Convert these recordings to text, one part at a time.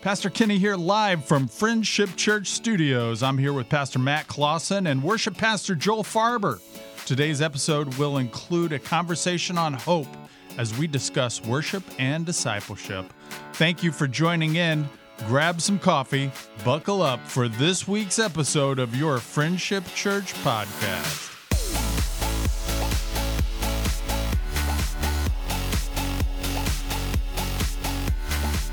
Pastor Kenny here live from Friendship Church Studios. I'm here with Pastor Matt Clausen and worship pastor Joel Farber. Today's episode will include a conversation on hope as we discuss worship and discipleship. Thank you for joining in. Grab some coffee, buckle up for this week's episode of your Friendship Church podcast.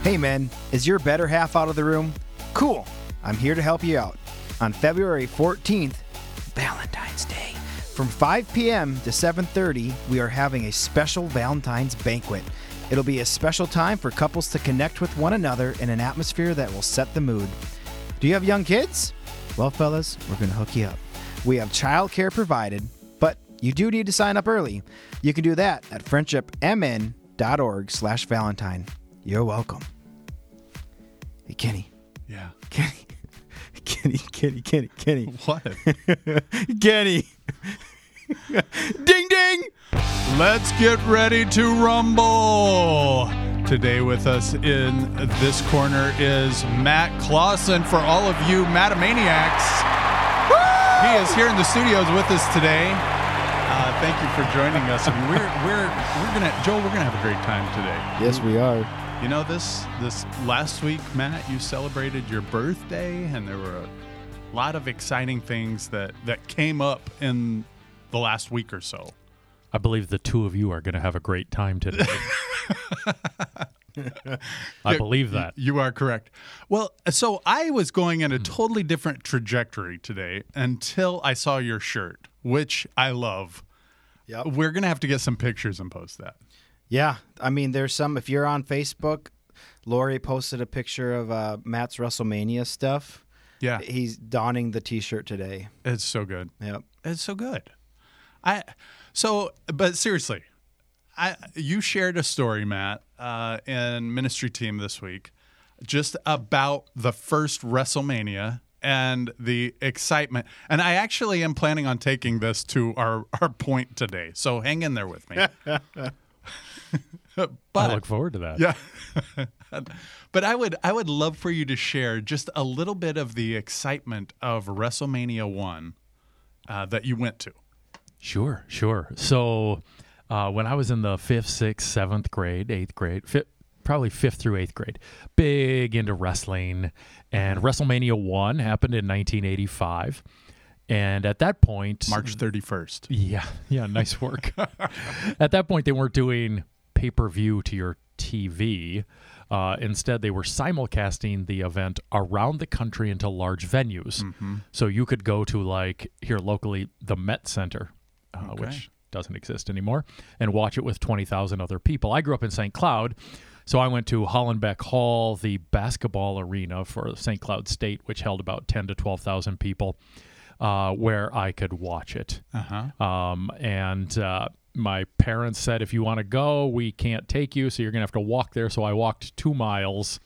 Hey men, is your better half out of the room? Cool. I'm here to help you out. On February 14th, Valentine's Day, from 5 p.m. to 7:30, we are having a special Valentine's banquet. It'll be a special time for couples to connect with one another in an atmosphere that will set the mood. Do you have young kids? Well, fellas, we're going to hook you up. We have childcare provided, but you do need to sign up early. You can do that at friendshipmn.org/valentine. You're welcome. Hey, Kenny. Yeah. Kenny. Kenny, Kenny, Kenny, Kenny. What? Kenny. ding, ding. Let's get ready to rumble. Today with us in this corner is Matt Clausen. For all of you Mattamaniacs, he is here in the studios with us today. Uh, thank you for joining us. And we're we're we're gonna Joel. We're gonna have a great time today. Yes, we are. You know this this last week, Matt, you celebrated your birthday, and there were a lot of exciting things that that came up in the last week or so. I believe the two of you are going to have a great time today. I believe that. You are correct. Well, so I was going in a hmm. totally different trajectory today until I saw your shirt, which I love. Yep. We're going to have to get some pictures and post that. Yeah, I mean, there's some. If you're on Facebook, Lori posted a picture of uh, Matt's WrestleMania stuff. Yeah, He's donning the T-shirt today. it's so good. Yep. It's so good. I so, but seriously, I you shared a story, Matt, uh, in ministry team this week, just about the first WrestleMania and the excitement. And I actually am planning on taking this to our our point today. So hang in there with me. I look forward to that. yeah. but I would I would love for you to share just a little bit of the excitement of WrestleMania one uh, that you went to. Sure, sure. So uh, when I was in the fifth, sixth, seventh grade, eighth grade, fifth, probably fifth through eighth grade, big into wrestling, and WrestleMania one happened in 1985. And at that point, March 31st. Yeah, yeah, nice work. At that point, they weren't doing pay per view to your TV. Uh, instead, they were simulcasting the event around the country into large venues. So you could go to, like, here locally, the Met Center, uh, Okay. which doesn't exist anymore, and watch it with 20,000 other people. I grew up in St. Cloud. So I went to Halenbeck Hall, the basketball arena for St. Cloud State, which held about 10 to 12,000 people, uh, where I could watch it. Uh-huh. Um, and uh, my parents said, if you want to go, we can't take you, so you're going to have to walk there. So I walked two miles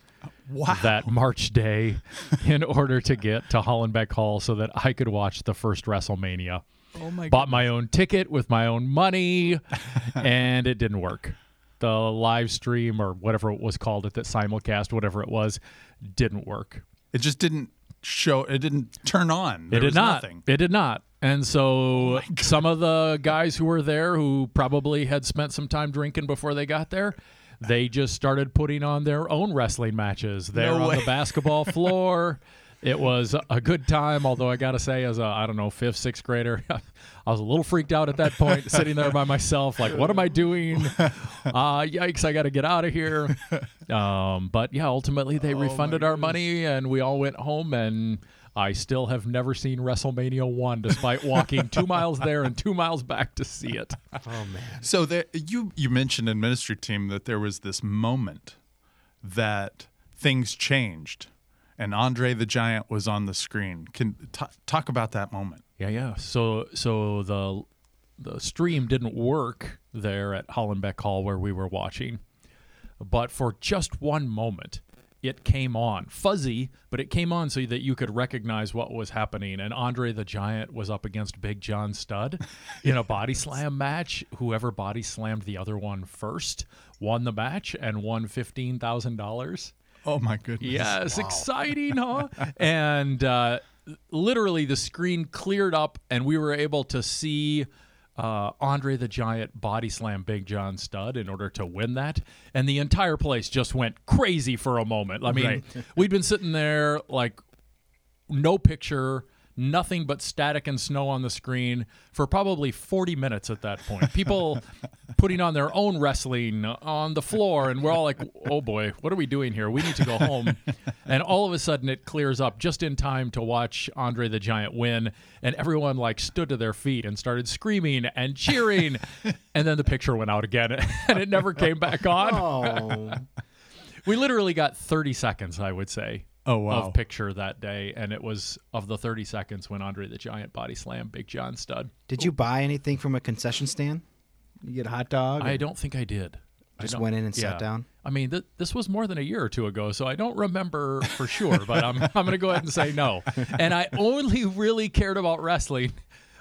Wow. that March day in order to get to Halenbeck Hall so that I could watch the first WrestleMania. oh my Bought my own ticket with my own money, and it didn't work. The live stream or whatever it was called, it that simulcast, whatever it was, didn't work. It just didn't show it didn't turn on. There it did not. nothing. It did not. And so oh some of the guys who were there who probably had spent some time drinking before they got there, they just started putting on their own wrestling matches there No on way. the basketball floor. It was a good time, although I got to say, as a I don't know fifth, sixth grader, I was a little freaked out at that point, sitting there by myself, like, what am I doing? Uh, yikes! I got to get out of here. Um, but yeah, ultimately they Oh refunded our goodness. money, and we all went home. And I still have never seen WrestleMania one, despite walking two miles there and two miles back to see it. Oh man. So there, you you mentioned in ministry team that there was this moment that things changed, and Andre the Giant was on the screen. Can t- talk about that moment? Yeah, yeah. So so the the stream didn't work there at Halenbeck Hall where we were watching. But for just one moment, it came on fuzzy, but it came on so that you could recognize what was happening. And Andre the Giant was up against Big John Studd in a body slam match. Whoever body slammed the other one first won the match and won fifteen thousand dollars. Oh my goodness. Yes, exciting, huh? and uh, literally, the screen cleared up, and we were able to see uh, Andre the Giant body slam Big John Studd in order to win that, and the entire place just went crazy for a moment. I mean, Right. we'd been sitting there like no picture. Nothing but static and snow on the screen for probably 40 minutes at that point. People putting on their own wrestling on the floor, and we're all like, oh boy, what are we doing here? We need to go home. and all of a sudden, it clears up just in time to watch Andre the Giant win. And everyone like stood to their feet and started screaming and cheering. and then the picture went out again, and it never came back on. Oh, We literally got 30 seconds, I would say. Oh, wow. Of picture that day, and it was of the 30 seconds when Andre the Giant body slammed Big John Studd. did you buy anything from a concession stand? You get a hot dog? I don't think I did. I Just don't- went in and sat down? I mean, th- this was more than a year or two ago, so I don't remember for sure. but I'm I'm going to go ahead and say no. And I only really cared about wrestling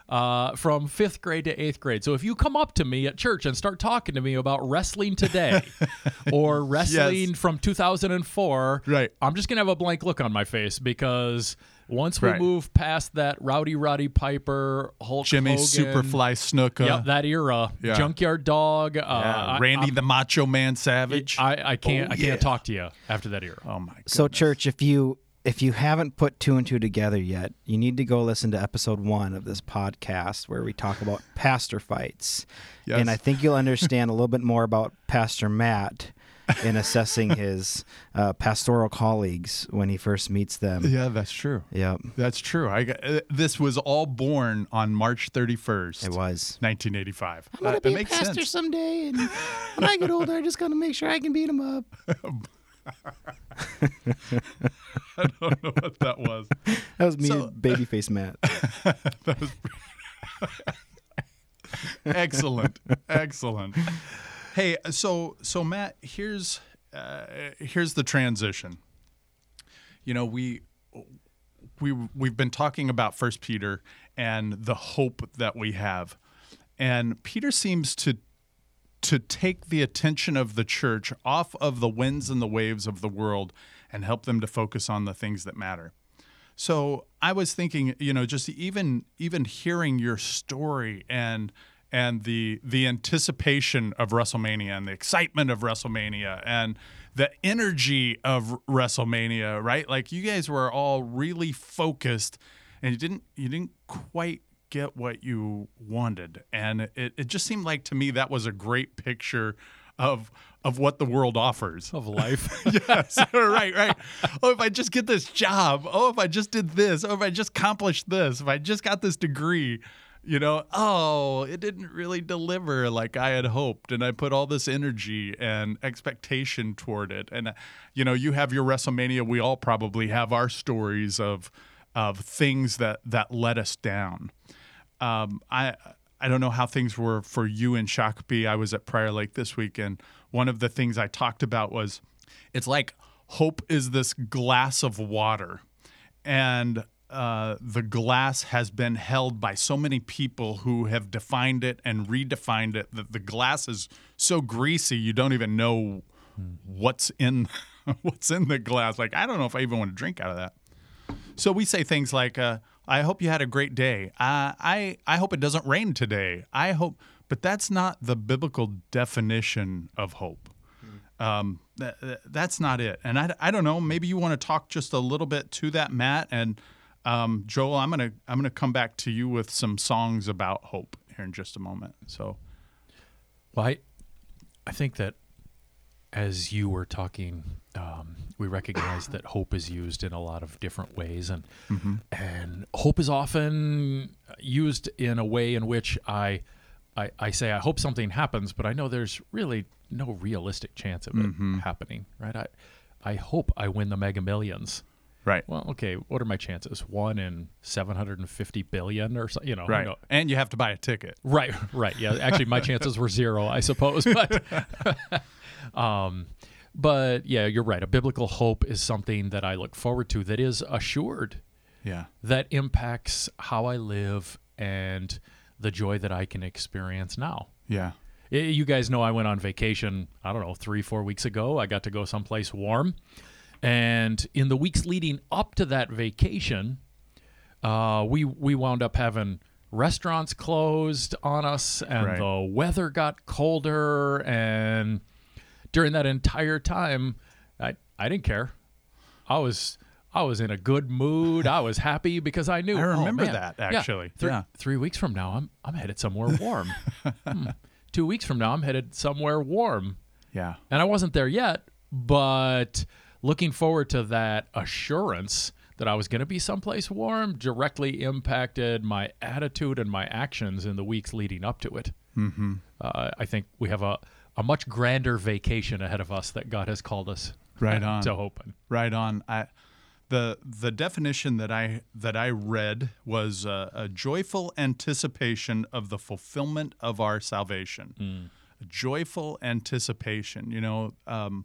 uh, from fifth grade to eighth grade. So if you come up to me at church and start talking to me about wrestling today or wrestling from 2004, Right. I'm just going to have a blank look on my face because once we Right. move past that Rowdy Roddy Piper, Hulk Hogan, Jimmy Hogan, Superfly Snuka. Yep, that era. Yeah. Junkyard Dog. Uh, Yeah, Randy I'm- the Macho Man Savage. I, I can't Oh, I can't talk to you after that era. oh my god. So, church, if you if you haven't put two and two together yet, you need to go listen to episode one of this podcast where we talk about pastor fights. Yes. And I think you'll understand a little bit more about Pastor Matt in assessing his uh, pastoral colleagues when he first meets them. Yeah, that's true. Yep, That's true. I got, uh, this was all born on March 31st, it was. 1985. I'm gonna That- be a pastor sense. someday, and when I get older, I just gotta make sure I can beat him up. I don't know what that was. That was me, So- babyface Matt. that was excellent. Excellent. Hey so so matt here's uh, here's the transition. You know we we we've been talking about first peter and the hope that we have. And peter seems to to take the attention of the church off of the winds and the waves of the world and help them to focus on the things that matter so I was thinking, you know, just even even hearing your story and and the the anticipation of WrestleMania and the excitement of WrestleMania and the energy of WrestleMania, right? Like you guys were all really focused and you didn't you didn't quite get what you wanted. And it, it just seemed like to me that was a great picture of of what the world offers Of life. yes, right, right. Oh, if I just get this job. Oh, if I just did this. Oh, if I just accomplished this. If I just got this degree. You know, oh, it didn't really deliver like I had hoped, and I put all this energy and expectation toward it. And you know, you have your WrestleMania. We all probably have our stories of of things that that let us down. Um, I I don't know how things were for you in Shakopee. I was at Prior Lake this week, and one of the things I talked about was it's like hope is this glass of water, and uh, the glass has been held by so many people who have defined it and redefined it that the glass is so greasy you don't even know what's in what's in the glass. Like I don't know if I even want to drink out of that. So we say things like, uh, "I hope you had a great day. Uh, I I hope it doesn't rain today. I hope," but that's not the biblical definition of hope. Um, that, that- that's not it. And I, I don't know. Maybe you want to talk just a little bit to that, Matt and um, Joel. I'm gonna I'm gonna come back to you with some songs about hope here in just a moment. So Well, I, I think that as you were talking, um, we recognize that hope is used in a lot of different ways, and and hope is often used in a way in which I, I, I say I hope something happens, but I know there's really no realistic chance of it happening, right? I, I hope I win the Mega Millions. Right, Well, okay, what are my chances? One in seven hundred and fifty billion, or so, you know, right, no- and you have to buy a ticket. Right, right. Yeah, actually, my chances were zero, I suppose. But, um, but yeah, you're right. A biblical hope is something that I look forward to that is assured, Yeah, that impacts how I live and the joy that I can experience now. yeah, You guys know I went on vacation. I don't know three, four weeks ago. I got to go someplace warm, And in the weeks leading up to that vacation, uh, we we wound up having restaurants closed on us, and Right. the weather got colder. And during that entire time, I I didn't care. I was I was in a good mood. I was happy because I knew. I oh, remember man, that, yeah, actually. three, Yeah. three weeks from now, I'm I'm headed somewhere warm. Hmm. Two weeks from now, I'm headed somewhere warm. Yeah. And I wasn't there yet, but looking forward to that assurance that I was going to be someplace warm directly impacted my attitude and my actions in the weeks leading up to it. Mm-hmm. Uh, I think we have a, a much grander vacation ahead of us that God has called us Right on. to open. Right on. I the the definition that I that I read was uh, a joyful anticipation of the fulfillment of our salvation. A joyful anticipation. You know, um,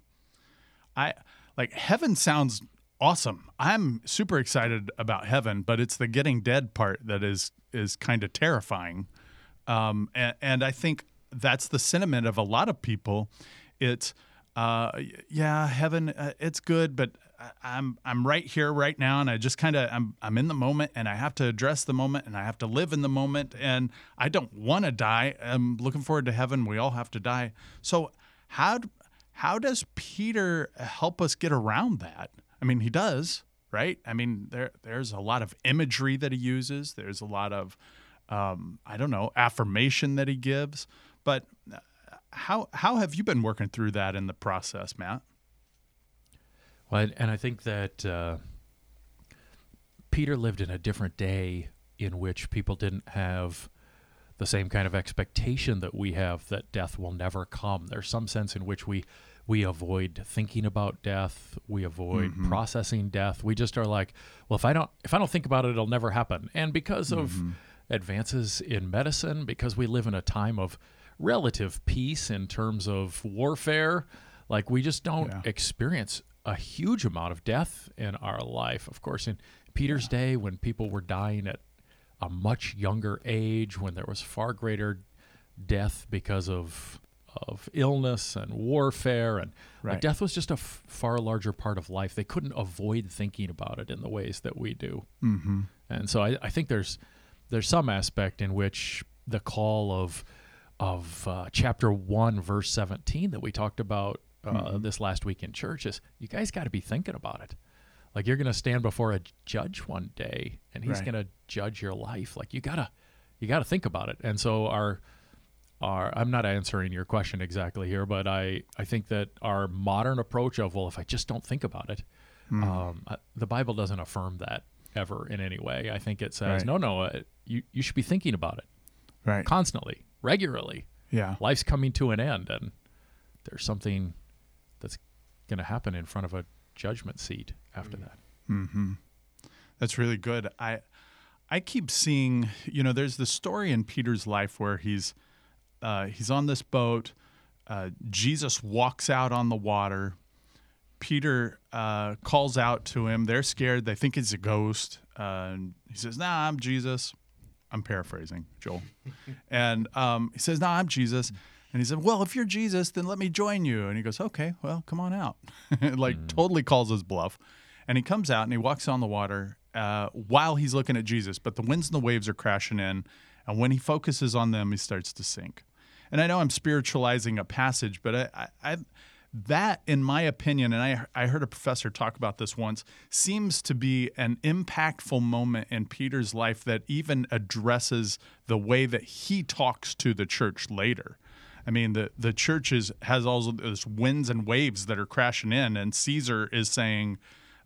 I like heaven sounds awesome. I'm super excited about heaven, but it's the getting dead part that is is kind of terrifying. Um, and, and I think that's the sentiment of a lot of people. It's uh, yeah, heaven, uh, it's good, but I'm I'm right here right now, and I just kind of I'm I'm in the moment, and I have to address the moment, and I have to live in the moment, and I don't want to die. I'm looking forward to heaven. We all have to die. So how how does Peter help us get around that? I mean, he does, right? I mean, there there's a lot of imagery that he uses. There's a lot of um, I don't know affirmation that he gives, but uh, how how have you been working through that in the process, Matt? Well, and I think that uh, Peter lived in a different day in which people didn't have the same kind of expectation that we have that death will never come. There's some sense in which we we avoid thinking about death, we avoid mm-hmm. processing death. We just are like, well, if I don't if I don't think about it, it'll never happen. And because of mm-hmm. advances in medicine, because we live in a time of relative peace in terms of warfare, like we just don't Yeah. experience a huge amount of death in our life. Of course, in Peter's day, when people were dying at a much younger age, when there was far greater death because of of illness and warfare, and like, death was just a f- far larger part of life. They couldn't avoid thinking about it in the ways that we do. Mm-hmm. And so I, I think there's there's some aspect in which the call of of uh, chapter one, verse seventeen that we talked about uh, this last week in church is you guys got to be thinking about it. Like you're going to stand before a judge one day, and he's Right. going to judge your life. Like you gotta you gotta think about it. And so our our I'm not answering your question exactly here, but I I think that our modern approach of well, if I just don't think about it, um, uh, the Bible doesn't affirm that ever in any way. I think it says Right. no, no, uh, you you should be thinking about it Right. constantly, regularly. Yeah. Life's coming to an end, and there's something that's going to happen in front of a judgment seat after that. That's really good. I I keep seeing, you know, there's the story in Peter's life where he's uh, he's on this boat. Uh, Jesus walks out on the water. Peter uh, calls out to him. They're scared. They think it's a ghost. Uh, and he says, "Nah, I'm Jesus." I'm paraphrasing, Joel. and um, he says, "Nah, I'm Jesus." And he said, "Well, if you're Jesus, then let me join you." And he goes, "Okay, well, come on out." like totally calls his bluff. And he comes out and he walks on the water uh, while he's looking at Jesus, but the winds and the waves are crashing in. And when he focuses on them, he starts to sink. And I know I'm spiritualizing a passage, but I, I, I that, in my opinion, and I, I heard a professor talk about this once, seems to be an impactful moment in Peter's life that even addresses the way that he talks to the church later. I mean, the the church is, has all those winds and waves that are crashing in, and Caesar is saying,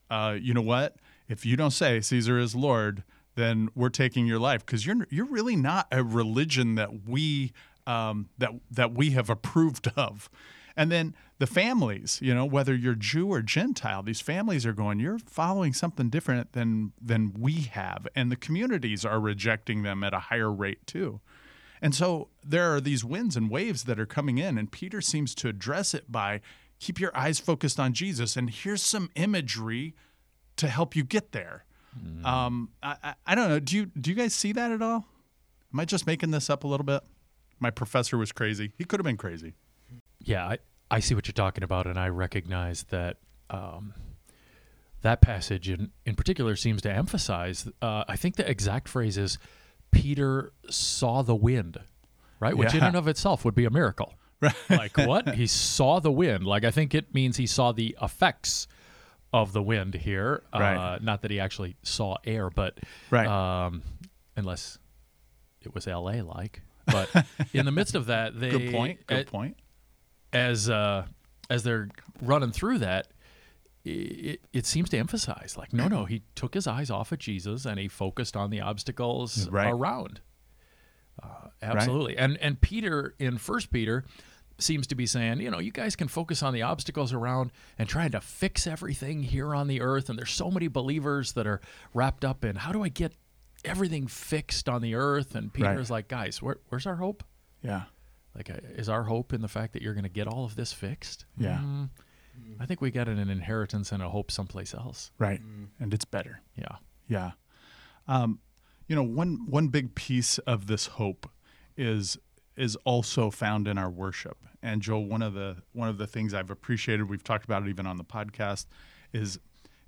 uh, "You know what? If you don't say Caesar is Lord, then we're taking your life because you're you're really not a religion that we um, that that we have approved of." And then the families, you know, whether you're Jew or Gentile, these families are going, "You're following something different than than we have," and the communities are rejecting them at a higher rate too. And so there are these winds and waves that are coming in, and Peter seems to address it by keep your eyes focused on Jesus. And here's some imagery to help you get there. Um, I, I, I don't know. Do you do you guys see that at all? Am I just making this up a little bit? My professor was crazy. He could have been crazy. Yeah, I, I see what you're talking about, and I recognize that um, that passage in, in particular seems to emphasize. Uh, I think the exact phrase is Peter saw the wind, right? Which in and of itself would be a miracle. Right. like what? He saw the wind. Like I think it means he saw the effects of the wind here. Uh, Right. not that he actually saw air, but Right. um, unless it was L.A. like. But in the midst of that, they Good point. Good point. as uh, as they're running through that, it, it seems to emphasize like, no, no, he took his eyes off of Jesus and he focused on the obstacles Right. around. Uh, absolutely, and and Peter in First Peter seems to be saying, you know, you guys can focus on the obstacles around and trying to fix everything here on the earth. And there's so many believers that are wrapped up in how do I get everything fixed on the earth? And Peter's like, guys, where, where's our hope? Yeah. Like, uh, is our hope in the fact that you're going to get all of this fixed? Yeah. Mm, I think we got an inheritance and a hope someplace else. Right. And it's better. Yeah. Yeah. Um, you know, one one big piece of this hope is is also found in our worship. And Joel, one of the one of the things I've appreciated, we've talked about it even on the podcast, is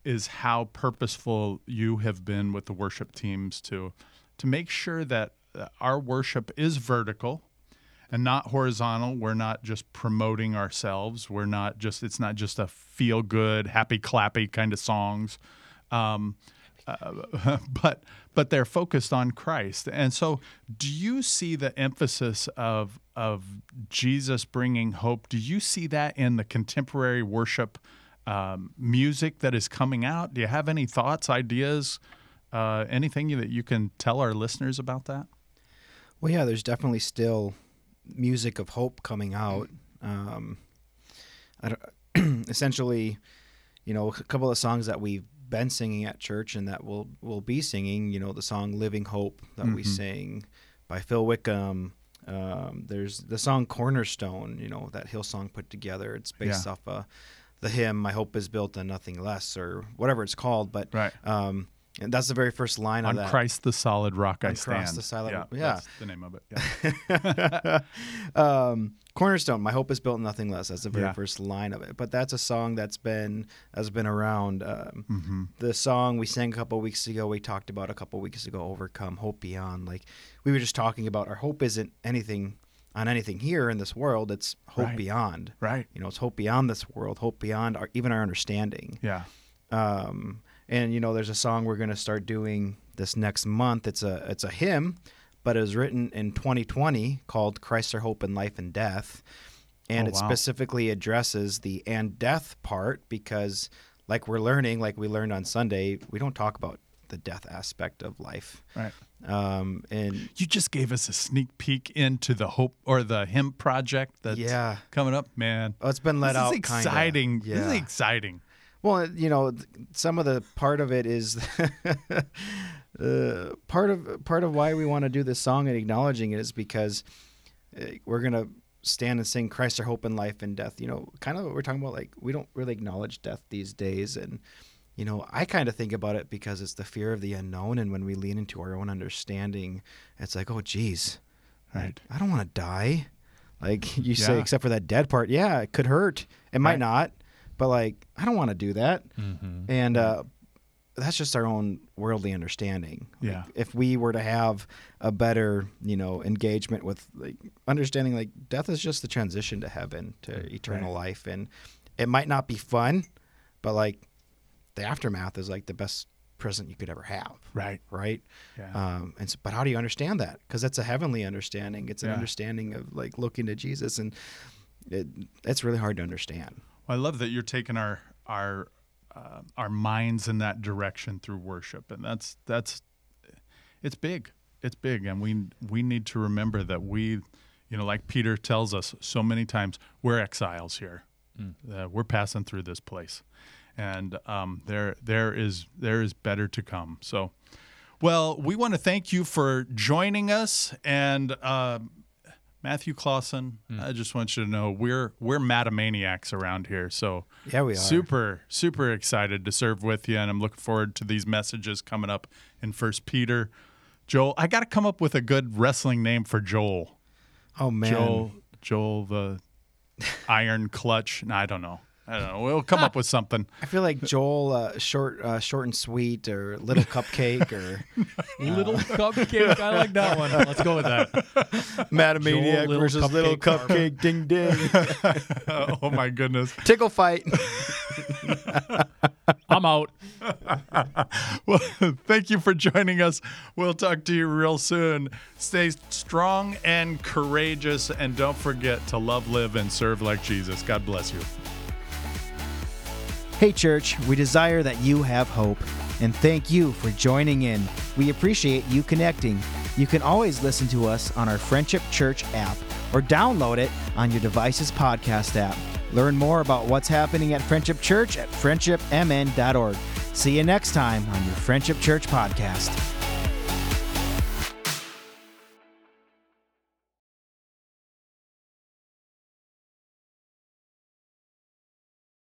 is how purposeful you have been with the worship teams to to make sure that uh, our worship is vertical and not horizontal. We're not just promoting ourselves. We're not just it's not just a feel good, happy clappy kind of songs. Um, uh, but but they're focused on Christ. And so, do you see the emphasis of of Jesus bringing hope? Do you see that in the contemporary worship um, music that is coming out? Do you have any thoughts, ideas, uh, anything that you can tell our listeners about that? Well, yeah, there's definitely still music of hope coming out. Um, I don't, essentially, you know, a couple of songs that we've been singing at church and that we'll we'll be singing. You know, the song "Living Hope" that we Mhm. sing by Phil Wickham. Um, there's the song "Cornerstone." You know, that Hillsong put together. It's based Yeah. off uh, the hymn "My Hope Is Built on Nothing Less" or whatever it's called. But Right. um, and that's the very first line On of that. Christ the solid rock I On stand. Christ the solid- yeah, yeah. that's the name of it. Yeah. um, Cornerstone, my hope is built nothing less. That's the very Yeah. first line of it. But that's a song that's been has been around. Um, hmm The song we sang a couple weeks ago, we talked about a couple weeks ago, "Overcome Hope Beyond." Like we were just talking about, our hope isn't anything on anything here in this world. It's hope Right. beyond. Right. You know, it's hope beyond this world, hope beyond our, even our understanding. Yeah. Um, and you know, there's a song we're going to start doing this next month. It's a it's a hymn, but it was written in 2020 called "Christ Our Hope in Life and Death," and Oh, it wow. specifically addresses the and death part because, like we're learning, like we learned on Sunday, we don't talk about the death aspect of life. Right. Um, and You just gave us a sneak peek into the hope or the hymn project that's yeah, coming up, man. oh, it's been let this out. is exciting. Kinda. This is exciting. Well, you know, some of the part of it is uh, part of part of why we want to do this song and acknowledging it is because uh, we're gonna stand and sing "Christ our hope in life and death." You know, kind of what we're talking about. Like we don't really acknowledge death these days, and you know, I kind of think about it because it's the fear of the unknown, and when we lean into our own understanding, it's like, oh, geez, Right. I don't want to die. Like you say, except for that dead part. Yeah, it could hurt. It might Right. not, but like I don't want to do that. Mm-hmm. And uh, that's just our own worldly understanding. Like, Yeah. if we were to have a better, you know, engagement with like understanding, like death is just the transition to heaven, to eternal life, and it might not be fun, but like the aftermath is like the best present you could ever have. Right. Right. Yeah. Um, and s but how do you understand that? Because that's a heavenly understanding. It's an Yeah. understanding of like looking to Jesus, and it, it's really hard to understand. Well, I love that you're taking our our uh, our minds in that direction through worship, and that's that's it's big. It's big, and we we need to remember that we, you know, like Peter tells us so many times, we're exiles here. Uh, we're passing through this place, and um, there there is there is better to come. So, well, we want to thank you for joining us, and uh, Matthew Clausen. Hmm. I just want you to know we're we're mattamaniacs around here. So Yeah, we are. super super excited to serve with you, and I'm looking forward to these messages coming up in First Peter. Joel, I got to come up with a good wrestling name for Joel. Oh man. Joel, Joel the Iron Clutch. No, I don't know. I don't know. We'll come up with something. I feel like Joel, uh, short, uh, short and sweet, or little cupcake, or Little cupcake. I like that one. Let's go with that. Mattamaniac Joel, Little versus Little Cupcake Cupcake, ding ding, oh my goodness. tickle fight. I'm out. Well, thank you for joining us. We'll talk to you real soon. Stay strong and courageous, and don't forget to love, live, and serve like Jesus. God bless you. Hey, church, we desire that you have hope, and thank you for joining in. We appreciate you connecting. You can always listen to us on our Friendship Church app or download it on your device's podcast app. Learn more about what's happening at Friendship Church at friendshipmn.org. See you next time on your Friendship Church podcast.